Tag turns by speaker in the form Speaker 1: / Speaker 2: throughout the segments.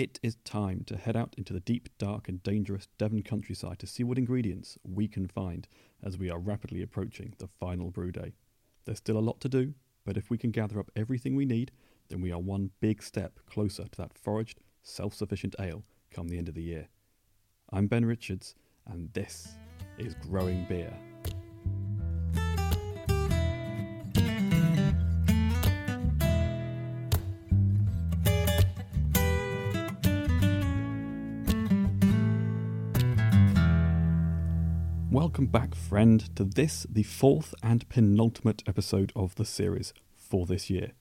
Speaker 1: It is time to head out into the deep, dark, and dangerous Devon countryside to see what ingredients we can find as we are rapidly approaching the final brew day. There's still a lot to do, but if we can gather up everything we need, then we are one big step closer to that foraged, self sufficient ale come the end of the year. I'm Ben Richards, and this is Growing Beer. Welcome back, friend, to this, the fourth and penultimate episode of the series for this year.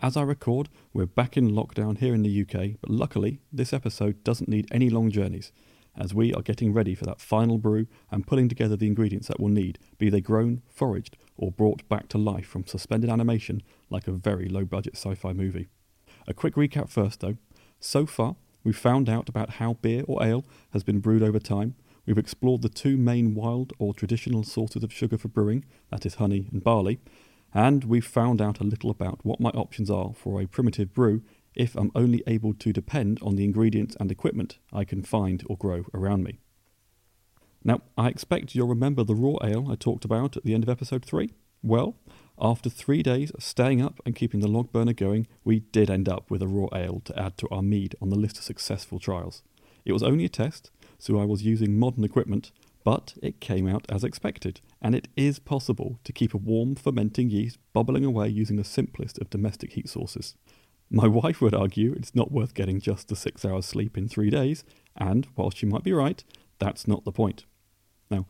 Speaker 1: As I record, we're back in lockdown here in the UK, but luckily, this episode doesn't need any long journeys, as we are getting ready for that final brew and pulling together the ingredients that we'll need, be they grown, foraged, or brought back to life from suspended animation like a very low budget sci fi movie. A quick recap first, though. So far, we've found out about how beer or ale has been brewed over time We've explored the two main wild or traditional sources of sugar for brewing, that is honey and barley, and we've found out a little about what my options are for a primitive brew if I'm only able to depend on the ingredients and equipment I can find or grow around me. Now, I expect you'll remember the raw ale I talked about at the end of episode 3. Well, after three days of staying up and keeping the log burner going, we did end up with a raw ale to add to our mead on the list of successful trials. It was only a test, so I was using modern equipment, but it came out as expected, and it is possible to keep a warm fermenting yeast bubbling away using the simplest of domestic heat sources. My wife would argue it's not worth getting just the six hours sleep in three days, and while she might be right, that's not the point. Now,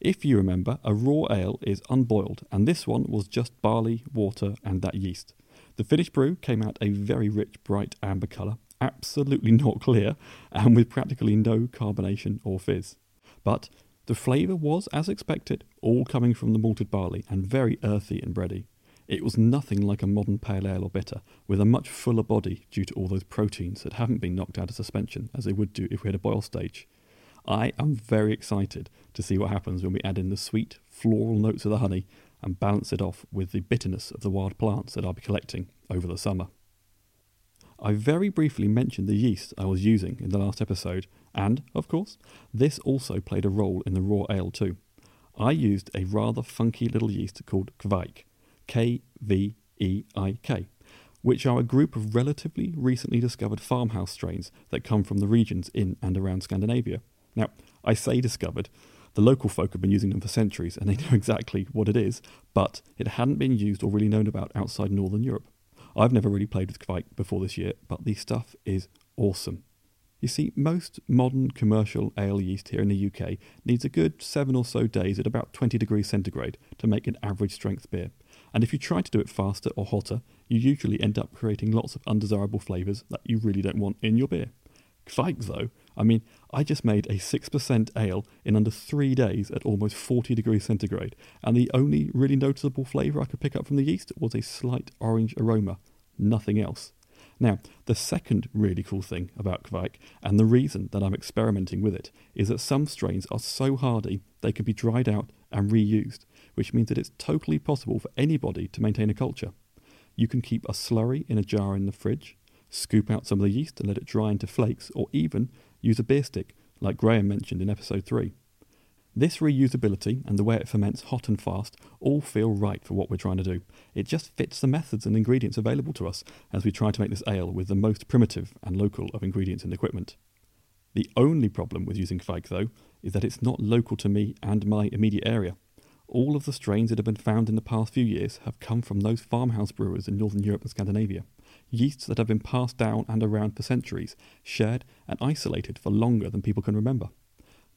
Speaker 1: if you remember, a raw ale is unboiled, and this one was just barley, water, and that yeast. The finished brew came out a very rich, bright amber colour, absolutely not clear and with practically no carbonation or fizz. But the flavour was, as expected, all coming from the malted barley and very earthy and bready. It was nothing like a modern pale ale or bitter, with a much fuller body due to all those proteins that haven't been knocked out of suspension as they would do if we had a boil stage. I am very excited to see what happens when we add in the sweet, floral notes of the honey and balance it off with the bitterness of the wild plants that I'll be collecting over the summer. I very briefly mentioned the yeast I was using in the last episode, and, of course, this also played a role in the raw ale too. I used a rather funky little yeast called Kveik, K V E I K, which are a group of relatively recently discovered farmhouse strains that come from the regions in and around Scandinavia. Now, I say discovered, the local folk have been using them for centuries and they know exactly what it is, but it hadn't been used or really known about outside Northern Europe. I've never really played with Kveik before this year, but the stuff is awesome. You see, most modern commercial ale yeast here in the UK needs a good seven or so days at about 20 degrees centigrade to make an average strength beer. And if you try to do it faster or hotter, you usually end up creating lots of undesirable flavours that you really don't want in your beer. Kveik, though, I mean, I just made a 6% ale in under three days at almost 40 degrees centigrade, and the only really noticeable flavour I could pick up from the yeast was a slight orange aroma, nothing else. Now, the second really cool thing about Kveik, and the reason that I'm experimenting with it, is that some strains are so hardy they can be dried out and reused, which means that it's totally possible for anybody to maintain a culture. You can keep a slurry in a jar in the fridge, scoop out some of the yeast and let it dry into flakes, or even use a beer stick, like Graham mentioned in episode 3. This reusability and the way it ferments hot and fast all feel right for what we're trying to do. It just fits the methods and ingredients available to us as we try to make this ale with the most primitive and local of ingredients and equipment. The only problem with using Kveik, though, is that it's not local to me and my immediate area. All of the strains that have been found in the past few years have come from those farmhouse brewers in Northern Europe and Scandinavia yeasts that have been passed down and around for centuries, shared and isolated for longer than people can remember.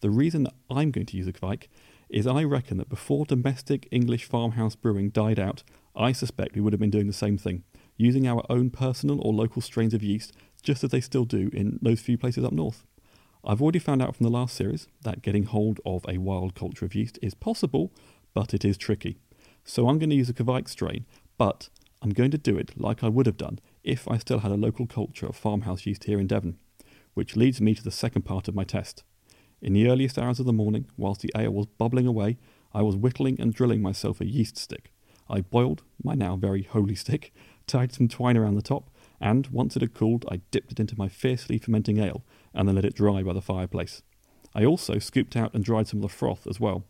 Speaker 1: The reason that I'm going to use a Kveik is I reckon that before domestic English farmhouse brewing died out, I suspect we would have been doing the same thing, using our own personal or local strains of yeast, just as they still do in those few places up north. I've already found out from the last series that getting hold of a wild culture of yeast is possible, but it is tricky. So I'm going to use a Kveik strain, but I'm going to do it like I would have done if I still had a local culture of farmhouse yeast here in Devon, which leads me to the second part of my test. In the earliest hours of the morning, whilst the ale was bubbling away, I was whittling and drilling myself a yeast stick. I boiled my now very holy stick, tied some twine around the top, and once it had cooled, I dipped it into my fiercely fermenting ale and then let it dry by the fireplace. I also scooped out and dried some of the froth as well.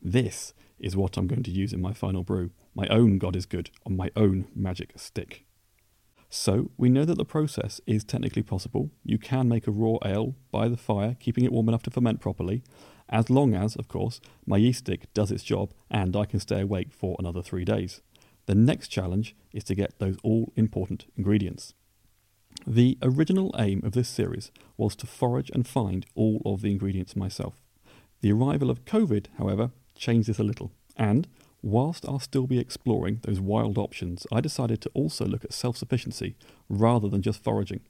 Speaker 1: This is what I'm going to use in my final brew, my own God is good on my own magic stick. So, we know that the process is technically possible. You can make a raw ale by the fire, keeping it warm enough to ferment properly, as long as, of course, my yeast stick does its job and I can stay awake for another three days. The next challenge is to get those all important ingredients. The original aim of this series was to forage and find all of the ingredients myself. The arrival of COVID, however, changed this a little, and whilst I'll still be exploring those wild options, I decided to also look at self sufficiency rather than just foraging.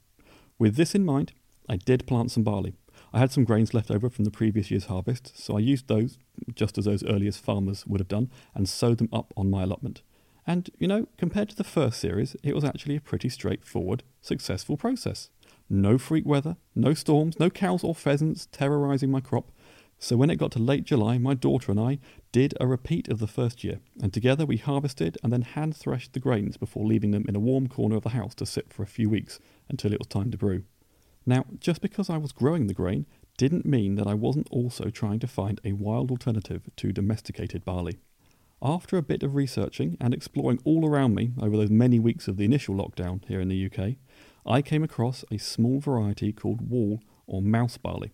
Speaker 1: With this in mind, I did plant some barley. I had some grains left over from the previous year's harvest, so I used those, just as those earliest farmers would have done, and sowed them up on my allotment. And, you know, compared to the first series, it was actually a pretty straightforward, successful process. No freak weather, no storms, no cows or pheasants terrorising my crop. So when it got to late July, my daughter and I did a repeat of the first year, and together we harvested and then hand threshed the grains before leaving them in a warm corner of the house to sit for a few weeks until it was time to brew. Now, just because I was growing the grain didn't mean that I wasn't also trying to find a wild alternative to domesticated barley. After a bit of researching and exploring all around me over those many weeks of the initial lockdown here in the UK, I came across a small variety called wall or mouse barley.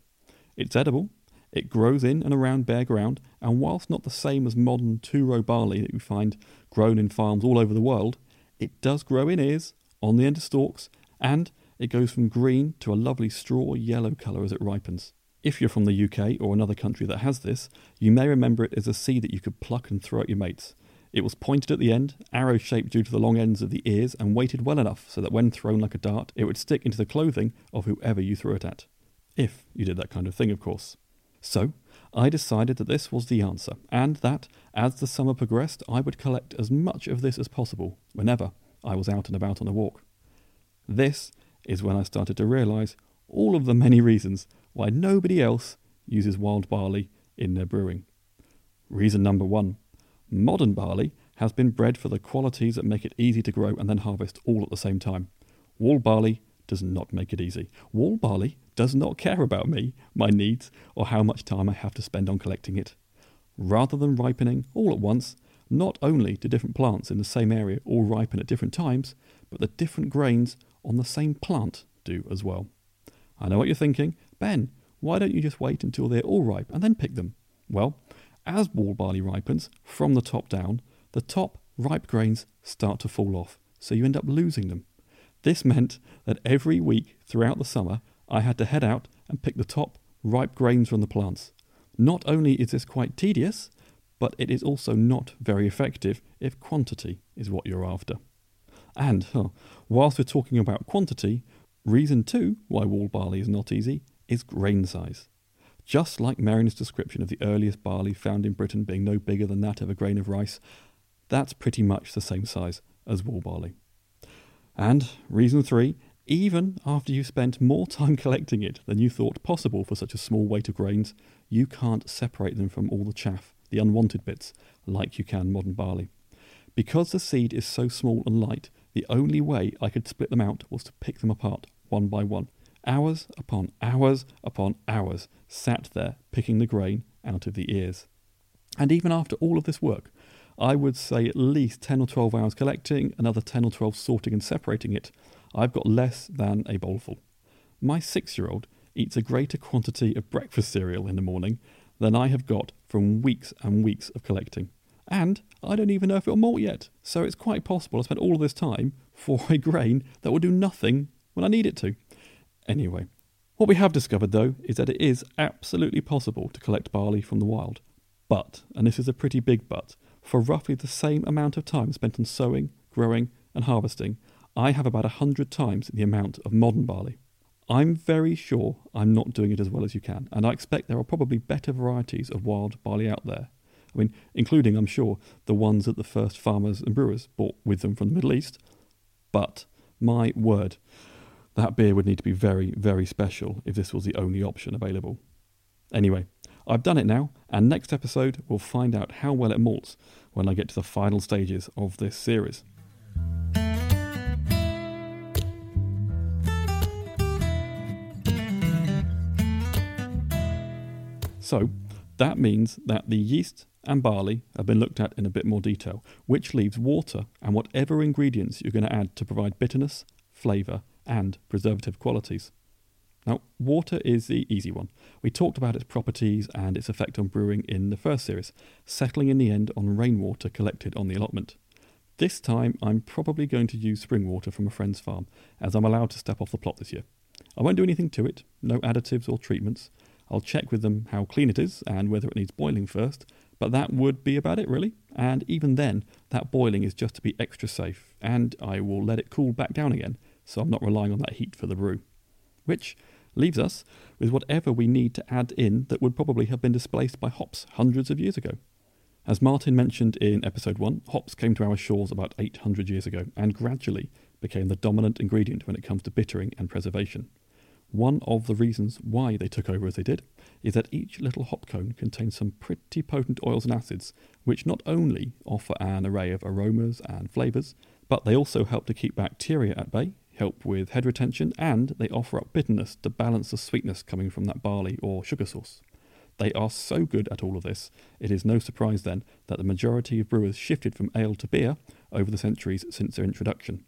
Speaker 1: It's edible, it grows in and around bare ground, and whilst not the same as modern two row barley that you find grown in farms all over the world, it does grow in ears, on the end of stalks, and it goes from green to a lovely straw yellow colour as it ripens. If you're from the UK or another country that has this, you may remember it as a seed that you could pluck and throw at your mates. It was pointed at the end, arrow shaped due to the long ends of the ears, and weighted well enough so that when thrown like a dart, it would stick into the clothing of whoever you threw it at. If you did that kind of thing, of course. So, I decided that this was the answer, and that, as the summer progressed, I would collect as much of this as possible whenever I was out and about on a walk. This is when I started to realise all of the many reasons why nobody else uses wild barley in their brewing. Reason number one modern barley has been bred for the qualities that make it easy to grow and then harvest all at the same time. Wall barley does not make it easy. Wall barley does not care about me, my needs, or how much time I have to spend on collecting it. Rather than ripening all at once, not only do different plants in the same area all ripen at different times, but the different grains on the same plant do as well. I know what you're thinking. Ben, why don't you just wait until they're all ripe and then pick them? Well, as wall barley ripens, from the top down, the top ripe grains start to fall off, so you end up losing them. This meant that every week throughout the summer, I had to head out and pick the top ripe grains from the plants. Not only is this quite tedious, but it is also not very effective if quantity is what you're after. And whilst we're talking about quantity, reason two why wall barley is not easy is grain size. Just like Merrin's description of the earliest barley found in Britain being no bigger than that of a grain of rice, that's pretty much the same size as wall barley. And reason three, even after you've spent more time collecting it than you thought possible for such a small weight of grains, you can't separate them from all the chaff, the unwanted bits, like you can modern barley. Because the seed is so small and light, the only way I could split them out was to pick them apart one by one. Hours upon hours upon hours sat there picking the grain out of the ears. And even after all of this work, I would say at least 10 or 12 hours collecting, another 10 or 12 sorting and separating it, I've got less than a bowlful. My six year old eats a greater quantity of breakfast cereal in the morning than I have got from weeks and weeks of collecting. And I don't even know if it'll malt yet, so it's quite possible I spent all this time for a grain that will do nothing when I need it to. Anyway, what we have discovered though is that it is absolutely possible to collect barley from the wild. But, and this is a pretty big but, for roughly the same amount of time spent on sowing, growing, and harvesting, I have about a hundred times the amount of modern barley. I'm very sure I'm not doing it as well as you can, and I expect there are probably better varieties of wild barley out there. I mean, including, I'm sure, the ones that the first farmers and brewers brought with them from the Middle East. But, my word, that beer would need to be very, very special if this was the only option available. Anyway, I've done it now, and next episode we'll find out how well it malts when I get to the final stages of this series. So, that means that the yeast and barley have been looked at in a bit more detail, which leaves water and whatever ingredients you're going to add to provide bitterness, flavour, and preservative qualities. Now, water is the easy one. We talked about its properties and its effect on brewing in the first series, settling in the end on rainwater collected on the allotment. This time, I'm probably going to use spring water from a friend's farm, as I'm allowed to step off the plot this year. I won't do anything to it, no additives or treatments. I'll check with them how clean it is and whether it needs boiling first, but that would be about it, really. And even then, that boiling is just to be extra safe, and I will let it cool back down again, so I'm not relying on that heat for the brew. Which leaves us with whatever we need to add in that would probably have been displaced by hops hundreds of years ago. As Martin mentioned in episode 1, hops came to our shores about 800 years ago and gradually became the dominant ingredient when it comes to bittering and preservation. One of the reasons why they took over as they did is that each little hop cone contains some pretty potent oils and acids, which not only offer an array of aromas and flavours, but they also help to keep bacteria at bay, help with head retention, and they offer up bitterness to balance the sweetness coming from that barley or sugar source. They are so good at all of this, it is no surprise then that the majority of brewers shifted from ale to beer over the centuries since their introduction.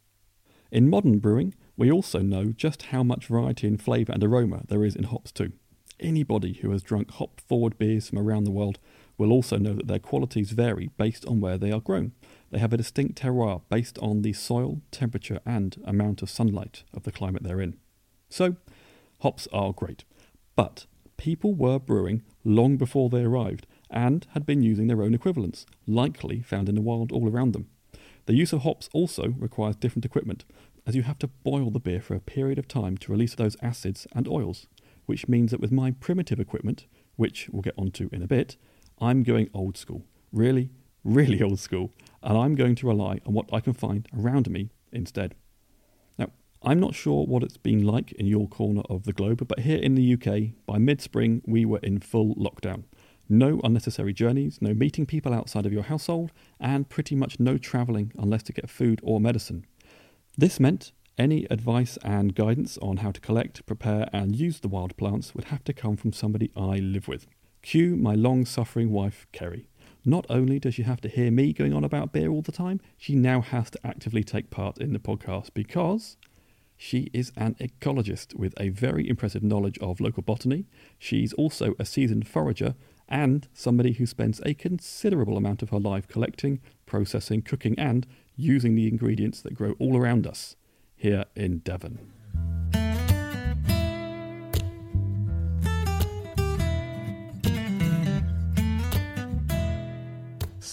Speaker 1: In modern brewing, we also know just how much variety in flavour and aroma there is in hops too. Anybody who has drunk hop forward beers from around the world will also know that their qualities vary based on where they are grown. They have a distinct terroir based on the soil, temperature, and amount of sunlight of the climate they're in. So, hops are great. But people were brewing long before they arrived and had been using their own equivalents, likely found in the wild all around them. The use of hops also requires different equipment, as you have to boil the beer for a period of time to release those acids and oils, which means that with my primitive equipment, which we'll get onto in a bit, I'm going old school. Really, really old school, and I'm going to rely on what I can find around me instead. Now, I'm not sure what it's been like in your corner of the globe, but here in the UK, by mid spring, we were in full lockdown. No unnecessary journeys, no meeting people outside of your household, and pretty much no travelling unless to get food or medicine. This meant any advice and guidance on how to collect, prepare, and use the wild plants would have to come from somebody I live with. Cue my long suffering wife, Kerry. Not only does she have to hear me going on about beer all the time, she now has to actively take part in the podcast because she is an ecologist with a very impressive knowledge of local botany. She's also a seasoned forager and somebody who spends a considerable amount of her life collecting, processing, cooking, and using the ingredients that grow all around us here in Devon.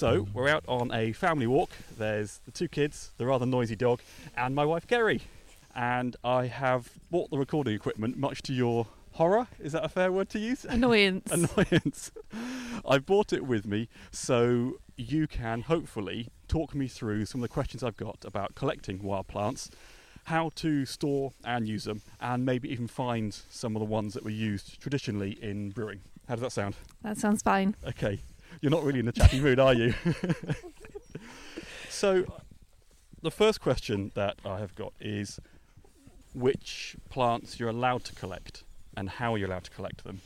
Speaker 1: So, we're out on a family walk. There's the two kids, the rather noisy dog, and my wife Kerry. And I have bought the recording equipment, much to your horror. Is that a fair word to use?
Speaker 2: Annoyance.
Speaker 1: Annoyance. I've bought it with me so you can hopefully talk me through some of the questions I've got about collecting wild plants, how to store and use them, and maybe even find some of the ones that were used traditionally in brewing. How does that sound?
Speaker 2: That sounds fine.
Speaker 1: Okay. You're not really in a chatty mood, are you? so, the first question that I have got is which plants you're allowed to collect and how you're allowed to collect them.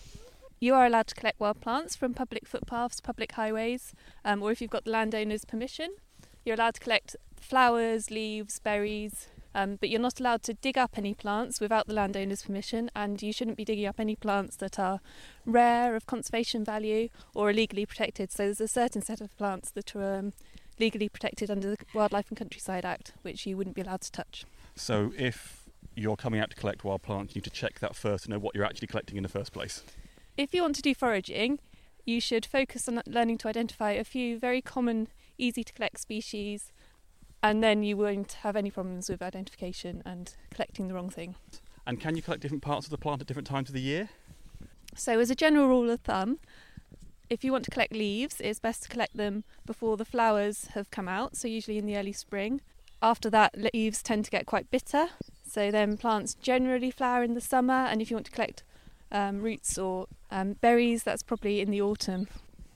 Speaker 2: You are allowed to collect wild plants from public footpaths, public highways, um, or if you've got the landowner's permission. You're allowed to collect flowers, leaves, berries, um, but you're not allowed to dig up any plants without the landowner's permission, and you shouldn't be digging up any plants that are rare, of conservation value, or illegally protected. So there's a certain set of plants that are um, legally protected under the Wildlife and Countryside Act, which you wouldn't be allowed to touch.
Speaker 1: So if you're coming out to collect wild plants, you need to check that first to know what you're actually collecting in the first place.
Speaker 2: If you want to do foraging, you should focus on learning to identify a few very common, easy to collect species and then you won't have any problems with identification and collecting the wrong thing.
Speaker 1: And can you collect different parts of the plant at different times of the year?
Speaker 2: So, as a general rule of thumb, if you want to collect leaves, it's best to collect them before the flowers have come out, so usually in the early spring. After that, leaves tend to get quite bitter, so then plants generally flower in the summer, and if you want to collect um, roots or um, berries, that's probably in the autumn.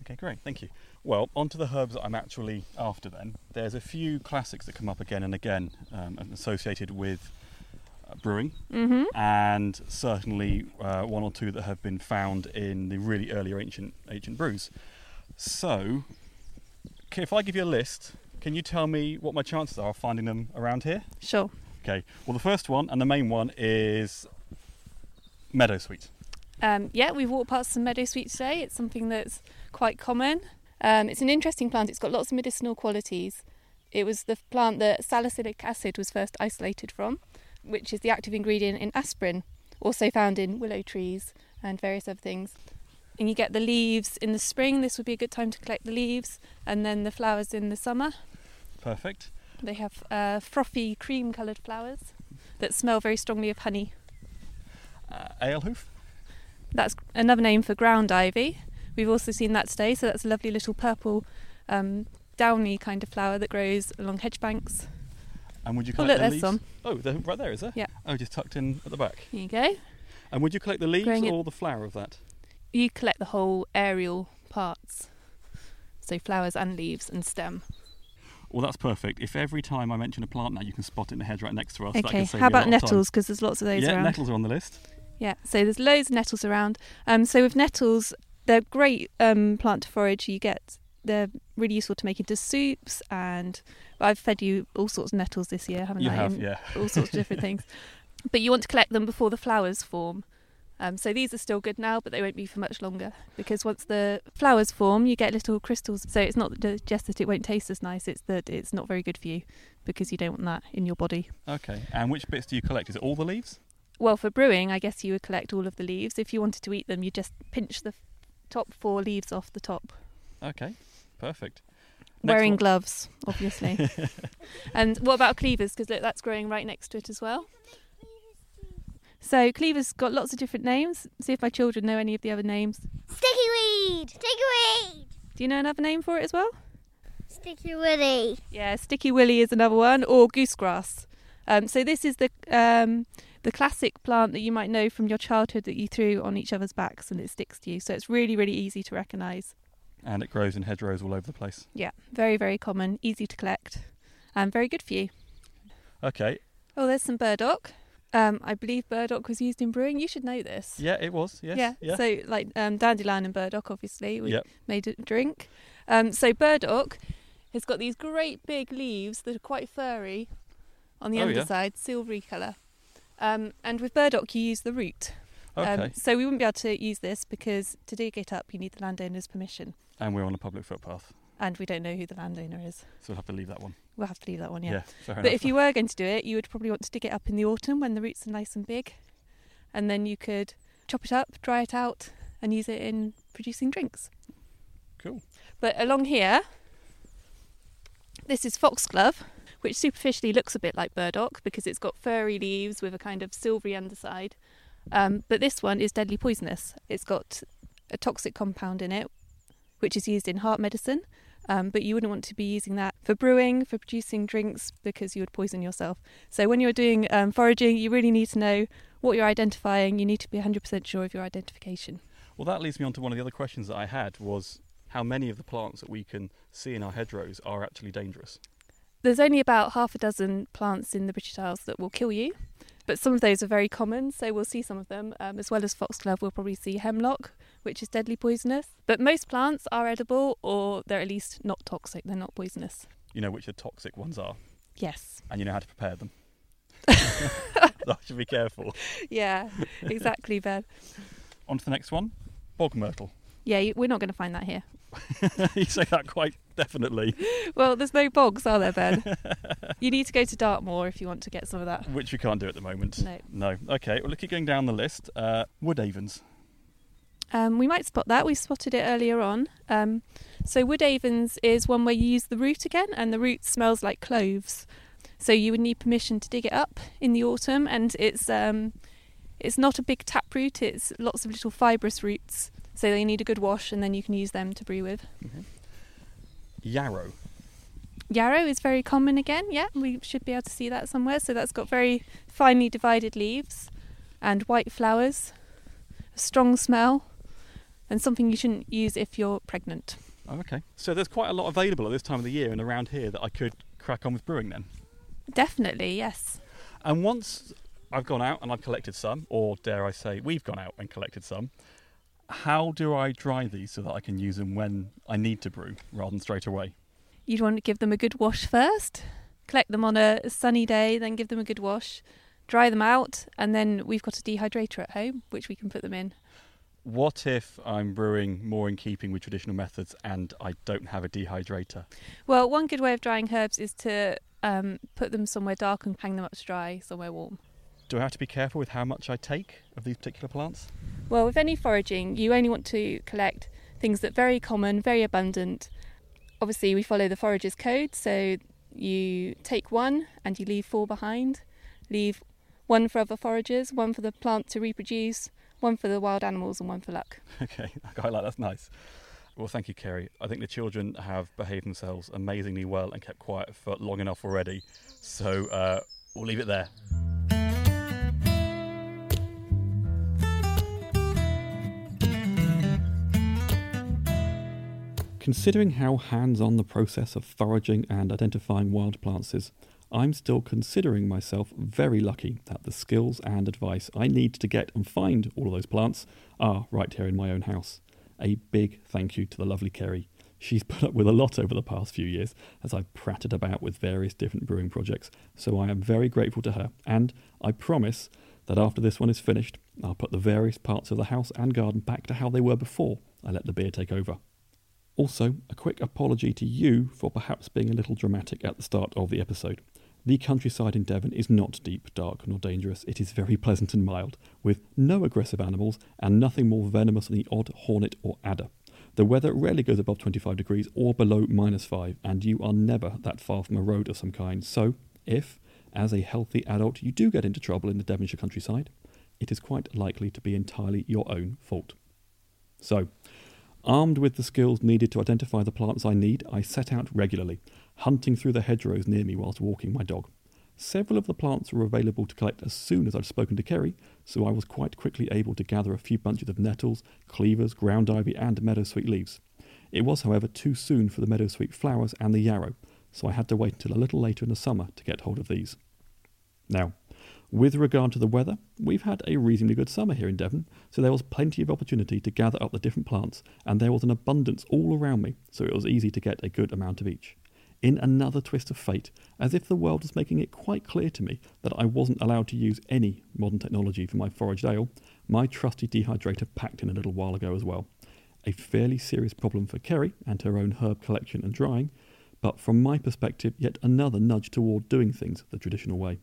Speaker 1: Okay, great, thank you. Well, onto the herbs that I'm actually after then. There's a few classics that come up again and again um, associated with brewing,
Speaker 2: hmm
Speaker 1: and certainly uh, one or two that have been found in the really earlier ancient ancient brews. So, if I give you a list, can you tell me what my chances are of finding them around here?
Speaker 2: Sure.
Speaker 1: Okay. Well, the first one and the main one is meadowsweet.
Speaker 2: Um, yeah, we've walked past some meadowsweet today. It's something that's quite common. Um, it's an interesting plant. It's got lots of medicinal qualities. It was the plant that salicylic acid was first isolated from, which is the active ingredient in aspirin, also found in willow trees and various other things. And you get the leaves in the spring. This would be a good time to collect the leaves, and then the flowers in the summer.
Speaker 1: Perfect.
Speaker 2: They have uh, frothy cream-coloured flowers that smell very strongly of honey.
Speaker 1: Uh, alehoof.
Speaker 2: That's another name for ground ivy. We've also seen that today, so that's a lovely little purple, um, downy kind of flower that grows along hedge banks.
Speaker 1: And would you
Speaker 2: Oh,
Speaker 1: collect
Speaker 2: look,
Speaker 1: the
Speaker 2: there's
Speaker 1: leaves?
Speaker 2: some.
Speaker 1: Oh, they're right there, is there?
Speaker 2: Yeah.
Speaker 1: Oh, just tucked in at the back.
Speaker 2: Here you go.
Speaker 1: And would you collect the leaves
Speaker 2: Growing it-
Speaker 1: or the flower of that?
Speaker 2: You collect the whole aerial parts, so flowers and leaves and stem.
Speaker 1: Well, that's perfect. If every time I mention a plant now, you can spot it in the hedge right next to us. that
Speaker 2: okay. How
Speaker 1: me a lot
Speaker 2: about nettles? Because there's lots of those
Speaker 1: yeah,
Speaker 2: around.
Speaker 1: nettles are on the list.
Speaker 2: Yeah. So there's loads of nettles around. Um, so with nettles, they're great um, plant to forage. You get they're really useful to make into soups, and I've fed you all sorts of nettles this year, haven't
Speaker 1: You
Speaker 2: I?
Speaker 1: have,
Speaker 2: And
Speaker 1: yeah.
Speaker 2: all sorts of different things. But you want to collect them before the flowers form. Um, so these are still good now, but they won't be for much longer because once the flowers form, you get little crystals. So it's not just that it won't taste as nice; it's that it's not very good for you because you don't want that in your body.
Speaker 1: Okay. And which bits do you collect? Is it all the leaves?
Speaker 2: Well, for brewing, I guess you would collect all of the leaves. If you wanted to eat them, you just pinch the top four leaves off the top.
Speaker 1: Okay. Perfect. Next
Speaker 2: Wearing
Speaker 1: one.
Speaker 2: gloves, obviously. and what about cleavers? Because look, that's growing right next to it as well. So cleavers got lots of different names. See if my children know any of the other names.
Speaker 3: Sticky weed! Sticky weed!
Speaker 2: Do you know another name for it as well?
Speaker 3: Sticky Willy.
Speaker 2: Yeah, sticky willy is another one, or goosegrass. Um, so this is the um, the classic plant that you might know from your childhood that you threw on each other's backs and it sticks to you. So it's really, really easy to recognise.
Speaker 1: And it grows in hedgerows all over the place.
Speaker 2: Yeah, very, very common, easy to collect, and very good for you.
Speaker 1: Okay.
Speaker 2: Oh, there's some burdock. Um, I believe burdock was used in brewing. You should know this.
Speaker 1: Yeah, it was. Yes.
Speaker 2: yeah.
Speaker 1: Yeah.
Speaker 2: So, like um, dandelion and burdock, obviously, we
Speaker 1: Yep.
Speaker 2: made a drink. Um, so, burdock has got these great big leaves that are quite furry on the
Speaker 1: Oh, yeah.
Speaker 2: underside, silvery colour. Um, and with burdock, you use the root.
Speaker 1: Okay.
Speaker 2: Um, so, we wouldn't be able to use this because to dig it up, you need the landowner's permission.
Speaker 1: and we're on a public footpath,
Speaker 2: And we don't know who the landowner is.
Speaker 1: so we'll have to leave that one.
Speaker 2: We'll have to leave that one, yeah.
Speaker 1: Yeah.
Speaker 2: But
Speaker 1: enough.
Speaker 2: if you were going to do it, you would probably want to dig it up in the autumn when the roots are nice and big. And then you could chop it up, dry it out, and use it in producing drinks.
Speaker 1: Cool.
Speaker 2: But along here, this is foxglove, which superficially looks a bit like burdock because it's got furry leaves with a kind of silvery underside. Um, but this one is deadly poisonous. It's got a toxic compound in it, which is used in heart medicine. Um, but you wouldn't want to be using that for brewing, for producing drinks, because you would poison yourself. So when you're doing um, foraging, you really need to know what you're identifying. You need to be 100% sure of your identification.
Speaker 1: Well, that leads me on to one of the other questions that I had was how many of the plants that we can see in our hedgerows are actually dangerous?
Speaker 2: There's only about half a dozen plants in the British Isles that will kill you, but some of those are very common, so we'll see some of them. Um, as well as foxglove, we'll probably see hemlock, which is deadly poisonous. But most plants are edible, or they're at least not toxic, they're not poisonous.
Speaker 1: You know which the toxic ones are,
Speaker 2: Yes.
Speaker 1: and you know how to prepare them. I should be careful.
Speaker 2: Yeah, exactly, Ben.
Speaker 1: On to the next one bog myrtle.
Speaker 2: Yeah, we're not going to find that here.
Speaker 1: you say that quite definitely,
Speaker 2: Well, there's no bogs, are there, Ben? you need to go to Dartmoor if you want to get some of that.
Speaker 1: which we can't do at the moment.
Speaker 2: No.
Speaker 1: No. Okay, well, keep going down the list. Uh, wood avens.
Speaker 2: Um, we might spot that. We spotted it earlier on. Um, so wood avens is one where you use the root again, and the root smells like cloves. So you would need permission to dig it up in the autumn, and it's um, it's not a big tap root. It's lots of little fibrous roots. So they need a good wash, and then you can use them to brew with. Mm-hmm.
Speaker 1: Yarrow.
Speaker 2: Yarrow is very common again. Yeah, we should be able to see that somewhere. So that's got very finely divided leaves and white flowers, a strong smell, and something you shouldn't use if you're pregnant.
Speaker 1: Oh, okay. So there's quite a lot available at this time of the year and around here that I could crack on with brewing then.
Speaker 2: Definitely, yes.
Speaker 1: And once I've gone out and I've collected some, or dare I say, we've gone out and collected some. How do I dry these so that I can use them when I need to brew rather than straight away?
Speaker 2: You'd want to give them a good wash first, collect them on a sunny day, then give them a good wash, dry them out, and then we've got a dehydrator at home which we can put them in.
Speaker 1: What if I'm brewing more in keeping with traditional methods and I don't have a dehydrator?
Speaker 2: Well, one good way of drying herbs is to um, put them somewhere dark and hang them up to dry somewhere warm.
Speaker 1: Do I have to be careful with how much I take of these particular plants?
Speaker 2: Well, with any foraging, you only want to collect things that are very common, very abundant. Obviously, we follow the forager's code, so you take one and you leave four behind. Leave one for other foragers, one for the plant to reproduce, one for the wild animals, and one for luck.
Speaker 1: Okay, I like that's nice. Well, thank you, Kerry. I think the children have behaved themselves amazingly well and kept quiet for long enough already. So uh, we'll leave it there. Considering how hands on the process of foraging and identifying wild plants is, I'm still considering myself very lucky that the skills and advice I need to get and find all of those plants are right here in my own house. A big thank you to the lovely Kerry. She's put up with a lot over the past few years as I've pratted about with various different brewing projects, so I am very grateful to her, and I promise that after this one is finished, I'll put the various parts of the house and garden back to how they were before I let the beer take over. Also, a quick apology to you for perhaps being a little dramatic at the start of the episode. The countryside in Devon is not deep, dark, nor dangerous. It is very pleasant and mild, with no aggressive animals and nothing more venomous than the odd hornet or adder. The weather rarely goes above 25 degrees or below minus 5, and you are never that far from a road of some kind. So, if, as a healthy adult, you do get into trouble in the Devonshire countryside, it is quite likely to be entirely your own fault. So, Armed with the skills needed to identify the plants I need, I set out regularly, hunting through the hedgerows near me whilst walking my dog. Several of the plants were available to collect as soon as I'd spoken to Kerry, so I was quite quickly able to gather a few bunches of nettles, cleavers, ground ivy, and meadowsweet leaves. It was, however, too soon for the meadowsweet flowers and the yarrow, so I had to wait until a little later in the summer to get hold of these. Now, with regard to the weather, we've had a reasonably good summer here in Devon, so there was plenty of opportunity to gather up the different plants, and there was an abundance all around me, so it was easy to get a good amount of each. In another twist of fate, as if the world was making it quite clear to me that I wasn't allowed to use any modern technology for my foraged ale, my trusty dehydrator packed in a little while ago as well. A fairly serious problem for Kerry and her own herb collection and drying, but from my perspective, yet another nudge toward doing things the traditional way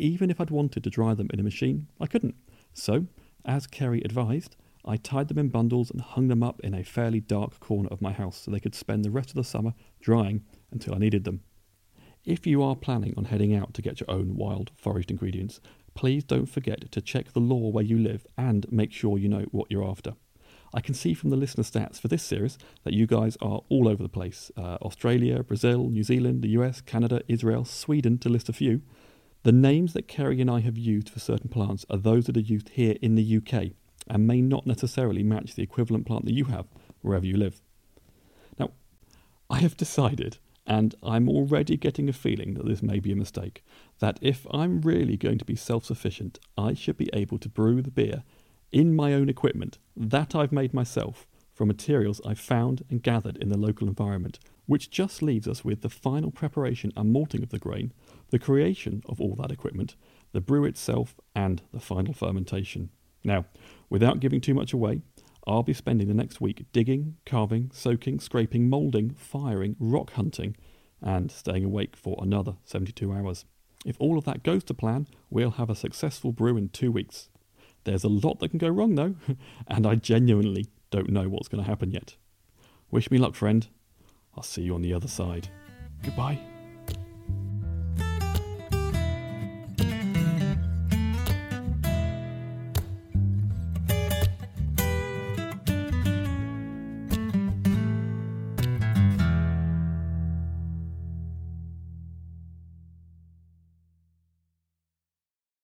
Speaker 1: even if I'd wanted to dry them in a machine, I couldn't. So, as Kerry advised, I tied them in bundles and hung them up in a fairly dark corner of my house so they could spend the rest of the summer drying until I needed them. If you are planning on heading out to get your own wild foraged ingredients, please don't forget to check the law where you live and make sure you know what you're after. I can see from the listener stats for this series that you guys are all over the place uh, Australia, Brazil, New Zealand, the US, Canada, Israel, Sweden, to list a few. The names that Kerry and I have used for certain plants are those that are used here in the UK and may not necessarily match the equivalent plant that you have wherever you live. Now, I have decided, and I'm already getting a feeling that this may be a mistake, that if I'm really going to be self sufficient, I should be able to brew the beer in my own equipment that I've made myself from materials I've found and gathered in the local environment, which just leaves us with the final preparation and malting of the grain the creation of all that equipment, the brew itself, and the final fermentation. Now, without giving too much away, I'll be spending the next week digging, carving, soaking, scraping, moulding, firing, rock hunting, and staying awake for another 72 hours. If all of that goes to plan, we'll have a successful brew in two weeks. There's a lot that can go wrong though, and I genuinely don't know what's going to happen yet. Wish me luck, friend. I'll see you on the other side. Goodbye.